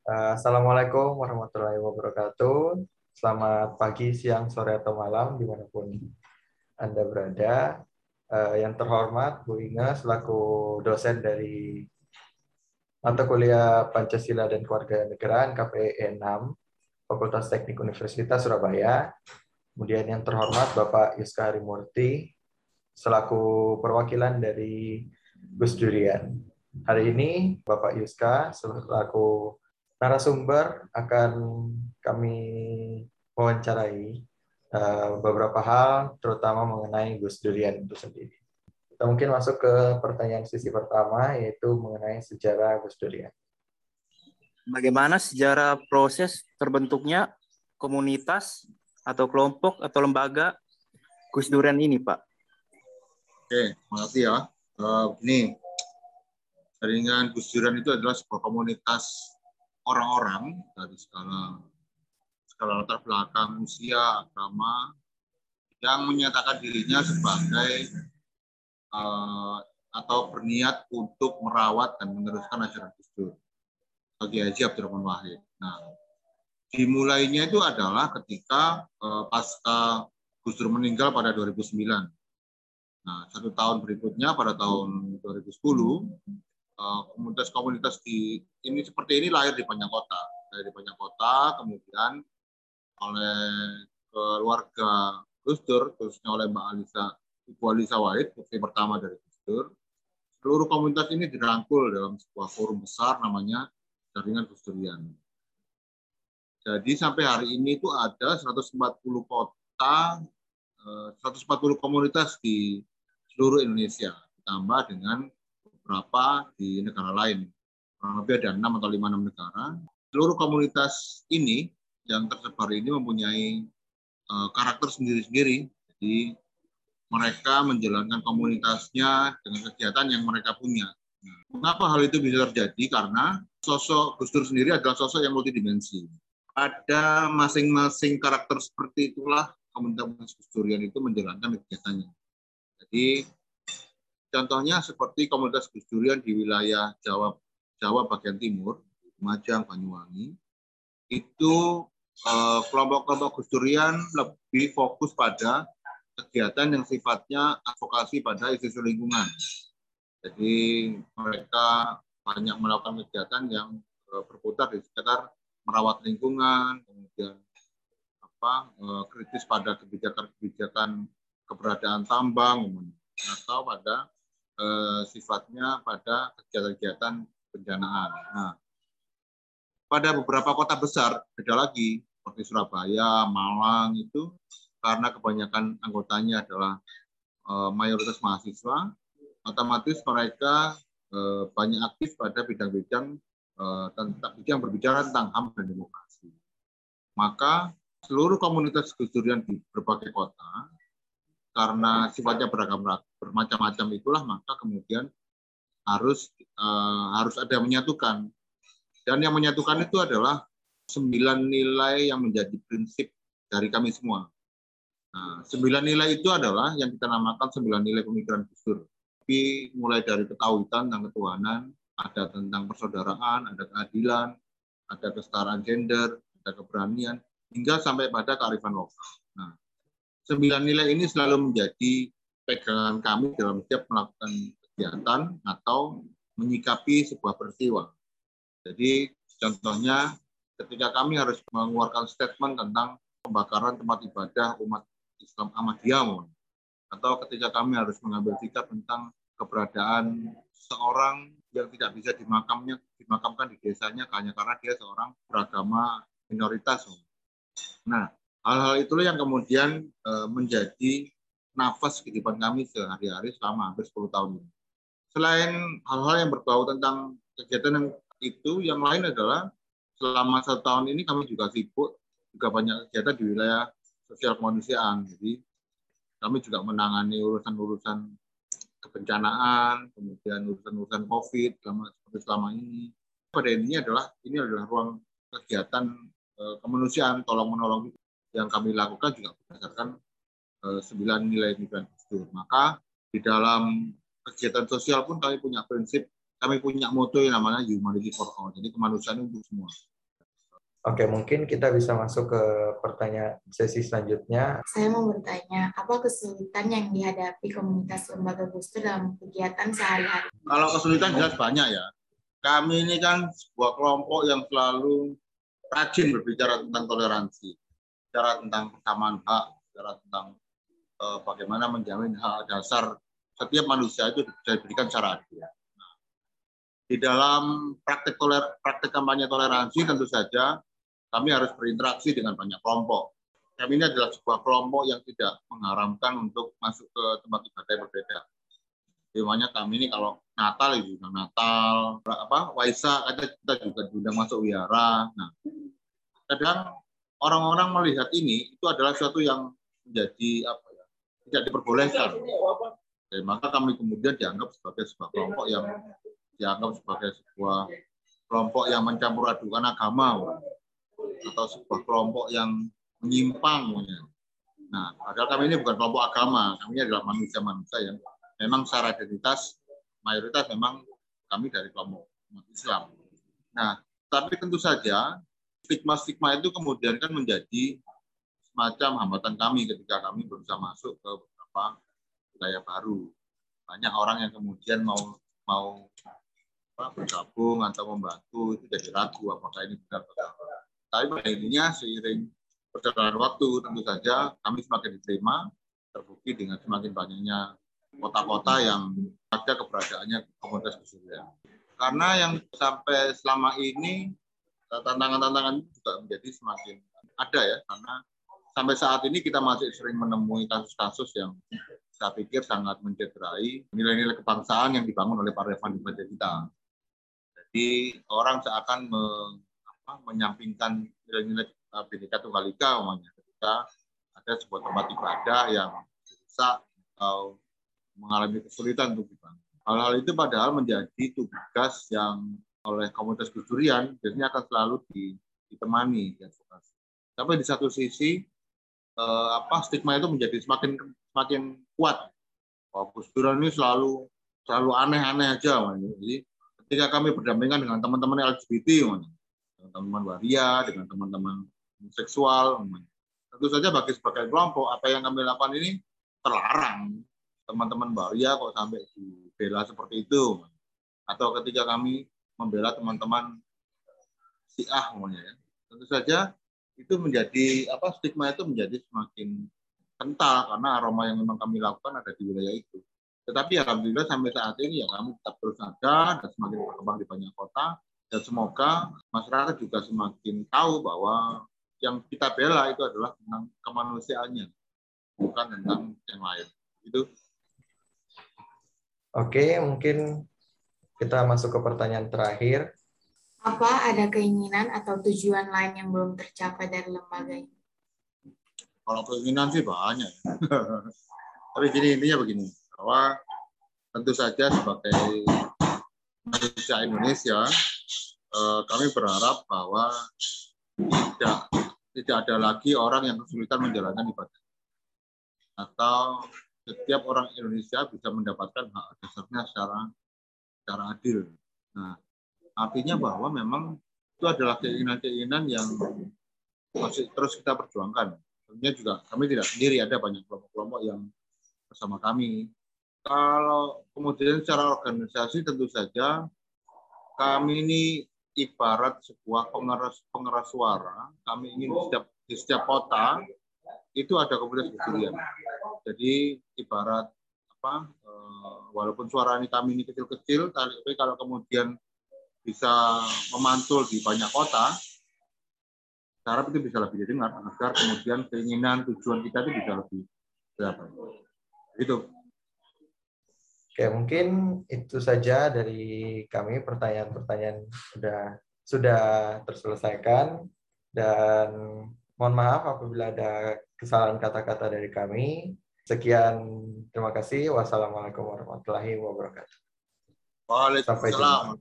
Uh, Assalamualaikum warahmatullahi wabarakatuh. Selamat pagi, siang, sore, atau malam, di mana pun Anda berada. Uh, yang terhormat, Bu Inga, selaku dosen dari mata kuliah Pancasila dan Kewarganegaraan KPE 6, Fakultas Teknik Universitas Surabaya. Kemudian yang terhormat Bapak Yuska Harimurti, selaku perwakilan dari Gus Durian. Hari ini Bapak Yuska selaku narasumber akan kami wawancarai uh, beberapa hal, terutama mengenai Gus Durian itu sendiri. Kita mungkin masuk ke pertanyaan sisi pertama, yaitu mengenai sejarah Gus Durian. Bagaimana sejarah proses terbentuknya komunitas atau kelompok atau lembaga Gus Durian ini, Pak? Oke, makasih ya. Uh, ini jaringan Gus Durian itu adalah sebuah komunitas orang-orang dari skala skala latar belakang usia agama yang menyatakan dirinya sebagai uh, atau berniat untuk merawat dan meneruskan ajaran Gus Dur bagi Haji Abdurrahman Wahid. Nah, dimulainya itu adalah ketika uh, pasca Gus Dur meninggal pada 2009. Nah, satu tahun berikutnya pada tahun 2010 Eh, komunitas-komunitas di ini seperti ini lahir di banyak kota, lahir di banyak kota, kemudian oleh keluarga Gus Dur, khususnya oleh Mbak Alisa, Ibu Alisa Wahid, putri pertama dari Gus Dur. Seluruh komunitas ini dirangkul dalam sebuah forum besar namanya Jaringan Gus. Jadi sampai hari ini itu ada 140 kota, 140 eh, komunitas di seluruh Indonesia, ditambah dengan berapa di negara lain. Kurang lebih ada enam atau lima enam negara. Seluruh komunitas ini yang tersebar ini mempunyai uh, karakter sendiri-sendiri. Jadi mereka menjalankan komunitasnya dengan kegiatan yang mereka punya. Nah, mengapa hal itu bisa terjadi? Karena sosok Gus Dur sendiri adalah sosok yang multidimensi. Ada masing-masing karakter seperti itulah komunitas Gus Durian itu menjalankan kegiatannya. Jadi Contohnya seperti komunitas Gus Durian di wilayah Jawa Jawa bagian timur, Majang, Banyuwangi, itu eh, kelompok-kelompok Gus Durian lebih fokus pada kegiatan yang sifatnya advokasi pada isu-isu lingkungan. Jadi mereka banyak melakukan kegiatan yang eh, berputar di sekitar merawat lingkungan, kemudian apa eh, kritis pada kebijakan-kebijakan keberadaan tambang atau pada eh, sifatnya pada kegiatan-kegiatan pendanaan. Nah, pada beberapa kota besar beda lagi seperti Surabaya, Malang itu karena kebanyakan anggotanya adalah eh, mayoritas mahasiswa, otomatis mereka eh, banyak aktif pada bidang-bidang eh, tentang bidang berbicara tentang HAM dan demokrasi. Maka seluruh komunitas Gus Durian di berbagai kota karena sifatnya beragam bermacam-macam itulah maka kemudian harus uh, harus ada yang menyatukan dan yang menyatukan itu adalah sembilan nilai yang menjadi prinsip dari kami semua. Nah, sembilan nilai itu adalah yang kita namakan sembilan nilai pemikiran Gus Dur. Tapi mulai dari ketahuan dan ketuhanan, ada tentang persaudaraan, ada keadilan, ada kesetaraan gender, ada keberanian, hingga sampai pada kearifan lokal. Nah, sembilan nilai ini selalu menjadi pegangan kami dalam setiap melakukan kegiatan atau menyikapi sebuah peristiwa. Jadi contohnya ketika kami harus mengeluarkan statement tentang pembakaran tempat ibadah umat Islam Ahmadiyah atau ketika kami harus mengambil sikap tentang keberadaan seorang yang tidak bisa dimakamnya dimakamkan di desanya hanya karena dia seorang beragama minoritas. Nah, Hal-hal itulah yang kemudian uh, menjadi nafas kehidupan kami sehari-hari selama hampir 10 tahun ini. Selain hal-hal yang berbau tentang kegiatan yang itu, yang lain adalah selama satu tahun ini kami juga sibuk, juga banyak kegiatan di wilayah sosial kemanusiaan. Jadi kami juga menangani urusan-urusan kebencanaan, kemudian urusan-urusan COVID selama, selama ini. Pada intinya adalah ini adalah ruang kegiatan eh, kemanusiaan, tolong menolong yang kami lakukan juga berdasarkan eh, sembilan nilai nilai Gus Maka di dalam kegiatan sosial pun kami punya prinsip kami punya moto yang namanya humanity for all. Jadi kemanusiaan untuk semua. Oke, mungkin kita bisa masuk ke pertanyaan sesi selanjutnya. Saya mau bertanya, apa kesulitan yang dihadapi komunitas lembaga Gustu dalam kegiatan sehari-hari? Kalau kesulitan jelas banyak ya. Kami ini kan sebuah kelompok yang selalu rajin berbicara tentang toleransi, bicara tentang kesamaan hak, bicara tentang uh, bagaimana menjamin hak dasar setiap manusia itu diberikan secara adil. Nah, di dalam praktek toler, praktek kampanye toleransi tentu saja kami harus berinteraksi dengan banyak kelompok. Kami ini adalah sebuah kelompok yang tidak mengharamkan untuk masuk ke tempat ibadah yang berbeda. Di mana kami ini kalau Natal ya Natal, apa Waisak ada kita juga diundang masuk wihara. Nah, kadang orang-orang melihat ini itu adalah sesuatu yang menjadi apa ya tidak diperbolehkan. Dan maka kami kemudian dianggap sebagai sebuah kelompok yang dianggap sebagai sebuah kelompok yang mencampur adukan agama atau sebuah kelompok yang menyimpang. Nah, padahal kami ini bukan kelompok agama, kami adalah manusia-manusia yang memang secara identitas mayoritas memang kami dari kelompok umat Islam. Nah, tapi tentu saja stigma-stigma itu kemudian kan menjadi semacam hambatan kami ketika kami berusaha masuk ke beberapa wilayah baru. Banyak orang yang kemudian mau mau apa, bergabung atau membantu itu jadi ragu apakah ini benar atau tapi pada intinya seiring perjalanan waktu tentu saja kami semakin diterima terbukti dengan semakin banyaknya kota-kota yang ada keberadaannya komunitas kesenian. Karena yang sampai selama ini tantangan-tantangan juga menjadi semakin ada ya karena sampai saat ini kita masih sering menemui kasus-kasus yang saya pikir sangat mencederai nilai-nilai kebangsaan yang dibangun oleh para Evan di kita. Jadi orang seakan apa, menyampingkan nilai-nilai Bhinneka Tunggal Ika umumnya ketika ada sebuah tempat ibadah yang rusak atau mengalami kesulitan untuk dibangun. Hal-hal itu padahal menjadi tugas yang oleh komunitas Gus Durian biasanya akan selalu ditemani diadvokasi. Tapi di satu sisi eh, apa stigma itu menjadi semakin semakin kuat. Bahwa Gus Durian ini selalu selalu aneh-aneh aja. Jadi ketika kami berdampingan dengan teman-teman LGBT, teman-teman waria, dengan teman-teman seksual. Tentu saja bagi sebagai kelompok, apa yang kami lakukan ini terlarang. Teman-teman waria kok sampai dibela seperti itu. Atau ketika kami membela teman-teman si ah ya. Tentu saja itu menjadi apa stigma itu menjadi semakin kental karena aroma yang memang kami lakukan ada di wilayah itu. Tetapi alhamdulillah sampai saat ini ya kami tetap terus ada dan semakin berkembang di banyak kota dan semoga masyarakat juga semakin tahu bahwa yang kita bela itu adalah tentang kemanusiaannya, bukan tentang yang lain. Itu. Oke, mungkin kita masuk ke pertanyaan terakhir. Apa ada keinginan atau tujuan lain yang belum tercapai dari lembaga ini? Kalau keinginan sih banyak. Tapi gini intinya begini, bahwa tentu saja sebagai manusia Indonesia Eh, kami berharap bahwa tidak tidak ada lagi orang yang kesulitan menjalankan ibadah atau setiap orang Indonesia bisa mendapatkan hak dasarnya secara secara adil. Nah, artinya bahwa memang itu adalah keinginan-keinginan yang masih terus kita perjuangkan. Tentunya juga kami tidak sendiri, ada banyak kelompok-kelompok yang bersama kami. Kalau kemudian secara organisasi tentu saja kami ini ibarat sebuah pengeras pengeras suara. Kami ingin di setiap di setiap kota itu ada komunitas kecilian. Jadi ibarat apa eh, walaupun suara ini kami ini kecil-kecil, tapi kalau kemudian bisa memantul di banyak kota, cara itu bisa lebih didengar agar kemudian keinginan tujuan kita itu bisa lebih berapa. Itu. Oke, mungkin itu saja dari kami pertanyaan-pertanyaan sudah sudah terselesaikan dan mohon maaf apabila ada kesalahan kata-kata dari kami. Sekian, terima kasih. Wassalamualaikum warahmatullahi wabarakatuh. Waalaikumsalam.